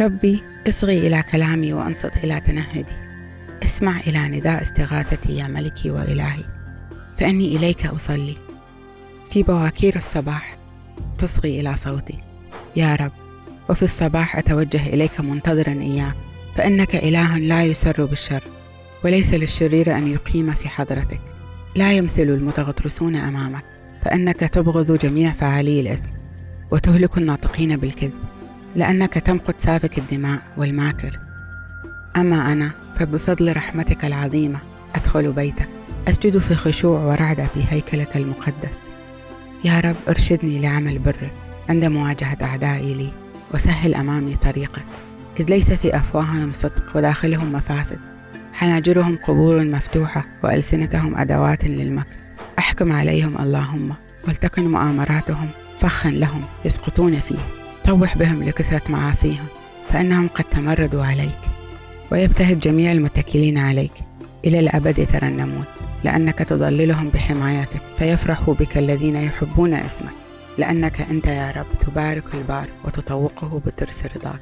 ربي اصغي إلى كلامي وأنصت إلى تنهدي. اسمع إلى نداء استغاثتي يا ملكي وإلهي فإني إليك أصلي. في بواكير الصباح تصغي إلى صوتي. يا رب وفي الصباح أتوجه إليك منتظرا إياك فإنك إله لا يسر بالشر وليس للشرير أن يقيم في حضرتك. لا يمثل المتغطرسون أمامك فإنك تبغض جميع فاعلي الإثم وتهلك الناطقين بالكذب. لأنك تمقت سافك الدماء والماكر. أما أنا فبفضل رحمتك العظيمة أدخل بيتك. أسجد في خشوع ورعدة في هيكلك المقدس. يا رب أرشدني لعمل برك عند مواجهة أعدائي لي وسهل أمامي طريقك إذ ليس في أفواههم صدق وداخلهم مفاسد. حناجرهم قبور مفتوحة وألسنتهم أدوات للمكر أحكم عليهم اللهم ولتكن مؤامراتهم فخا لهم يسقطون فيه. طوح بهم لكثرة معاصيهم فإنهم قد تمردوا عليك. ويبتهج جميع المتكلين عليك إلى الأبد يترنمون لأنك تضللهم بحمايتك فيفرحوا بك الذين يحبون اسمك لأنك أنت يا رب تبارك البار وتطوقه بترس رضاك.